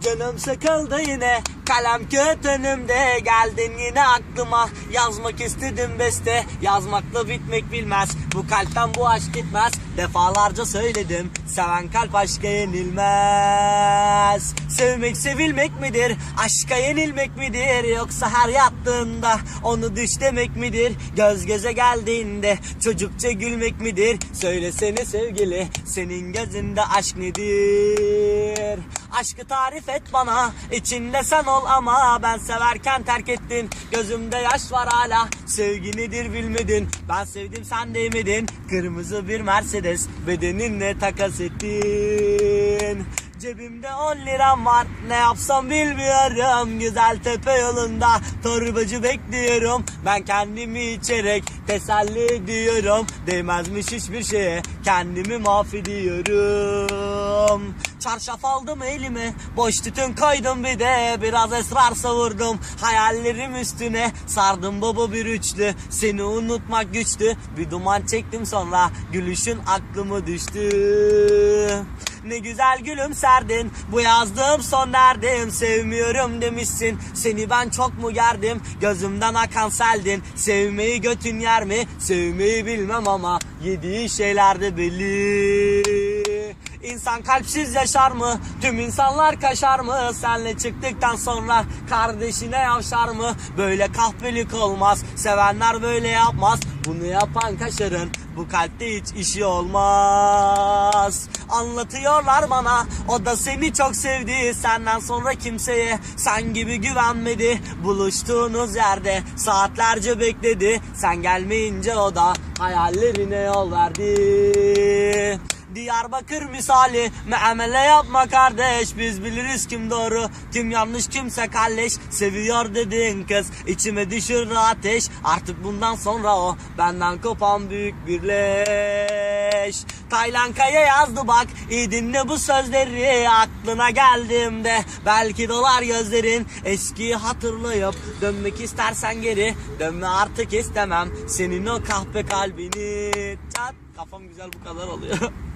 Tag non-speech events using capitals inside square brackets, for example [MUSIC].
Canım sıkıldı yine kalem kağıt önümde. Geldin yine aklıma yazmak istedim beste. Yazmakla bitmek bilmez bu kalpten bu aşk gitmez. Defalarca söyledim seven kalp aşka yenilmez. Sevmek sevilmek midir aşka yenilmek midir? Yoksa her yattığında onu düş demek midir? Göz göze geldiğinde çocukça gülmek midir? Söylesene sevgili senin gözünde aşk nedir Aşkı tarif et bana içinde sen ol ama Ben severken terk ettin. Gözümde yaş var hala Sevgi nedir bilmedin. Ben sevdim sen değmedin Kırmızı bir Mercedes Bedeninle takas ettin. Cebimde 10 liram var Ne yapsam bilmiyorum. Güzel tepe yolunda Torbacı bekliyorum. Ben kendimi içerek Teselli ediyorum. Değmezmiş hiçbir şeye. Kendimi mahvediyorum. Çarşaf aldım elime. Boş tütün koydum bir de. Biraz esrar savurdum. Hayallerim üstüne Sardım baba bir üçlü. Seni unutmak güçtü. Bir duman çektim sonra Gülüşün aklımı düştü. Ne güzel gülümserdin. Bu yazdığım son derdim. Sevmiyorum demişsin. Seni ben çok mu gerdim? Gözümden akan seldin. Sevmeyi götün yer mi Sevmeyi bilmem ama Yediği şeyler de belli İnsan kalpsiz yaşar mı? Tüm insanlar kaşar mı? Senle çıktıktan sonra kardeşine yavşar mı? Böyle kahpelik olmaz. Sevenler böyle yapmaz. Bunu yapan kaşarın bu kalpte hiç işi olmaz. Anlatıyorlar bana o da seni çok sevdi. Senden sonra kimseye sen gibi güvenmedi. Buluştuğunuz yerde saatlerce bekledi. Sen gelmeyince o da hayallerine yol verdi. Diyarbakır misali Meamele yapma kardeş Biz biliriz kim doğru Kim yanlış kimse kalleş Seviyor dedin kız içime düşürdü ateş Artık bundan sonra o Benden kopan büyük bir leş Taylanka'ya yazdı bak. İyi dinle bu sözleri. Aklına geldiğimde Belki dolar gözlerin. Eskiyi hatırlayıp Dönmek istersen geri. Dönme artık istemem. Senin o kahpe kalbini. Çat. Kafam güzel bu kadar oluyor [LAUGHS]